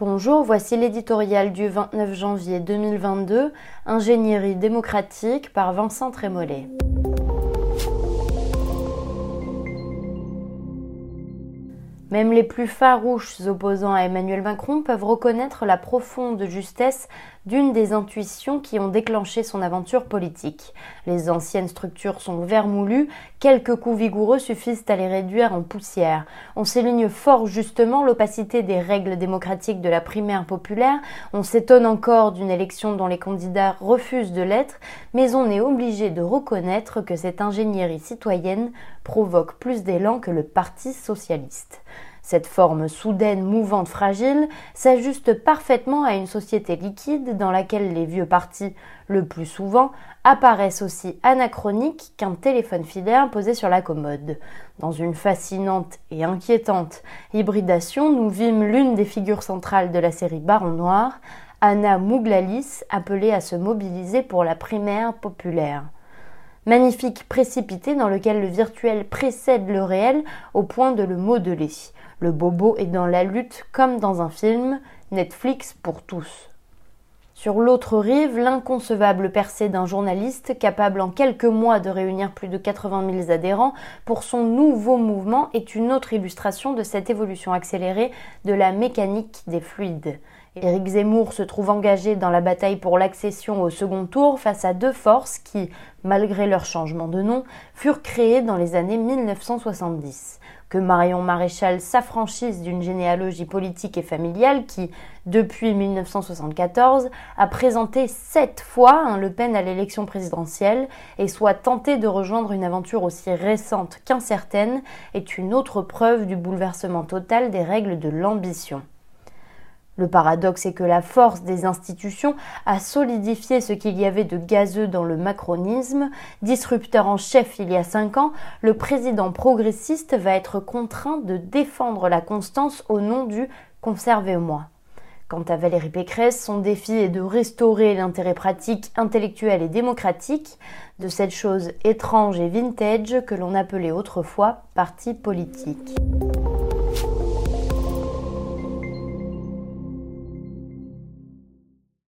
Bonjour, voici l'éditorial du 29 janvier 2022, Ingénierie démocratique par Vincent Trémollet. Même les plus farouches opposants à Emmanuel Macron peuvent reconnaître la profonde justesse d'une des intuitions qui ont déclenché son aventure politique. Les anciennes structures sont vermoulues, quelques coups vigoureux suffisent à les réduire en poussière. On s'éligne fort justement l'opacité des règles démocratiques de la primaire populaire, on s'étonne encore d'une élection dont les candidats refusent de l'être, mais on est obligé de reconnaître que cette ingénierie citoyenne provoque plus d'élan que le Parti socialiste. Cette forme soudaine, mouvante, fragile s'ajuste parfaitement à une société liquide dans laquelle les vieux partis, le plus souvent, apparaissent aussi anachroniques qu'un téléphone filaire posé sur la commode. Dans une fascinante et inquiétante hybridation, nous vîmes l'une des figures centrales de la série Baron Noir, Anna Mouglalis, appelée à se mobiliser pour la primaire populaire magnifique précipité dans lequel le virtuel précède le réel au point de le modeler. Le bobo est dans la lutte comme dans un film, Netflix pour tous. Sur l'autre rive, l'inconcevable percée d'un journaliste capable en quelques mois de réunir plus de 80 000 adhérents pour son nouveau mouvement est une autre illustration de cette évolution accélérée de la mécanique des fluides. Éric Zemmour se trouve engagé dans la bataille pour l'accession au second tour face à deux forces qui, malgré leur changement de nom, furent créées dans les années 1970. Que Marion Maréchal s'affranchisse d'une généalogie politique et familiale qui, depuis 1974, a présenté sept fois un Le Pen à l'élection présidentielle et soit tentée de rejoindre une aventure aussi récente qu'incertaine est une autre preuve du bouleversement total des règles de l'ambition. Le paradoxe est que la force des institutions a solidifié ce qu'il y avait de gazeux dans le macronisme. Disrupteur en chef il y a cinq ans, le président progressiste va être contraint de défendre la constance au nom du conservez-moi. Quant à Valérie Pécresse, son défi est de restaurer l'intérêt pratique, intellectuel et démocratique de cette chose étrange et vintage que l'on appelait autrefois parti politique.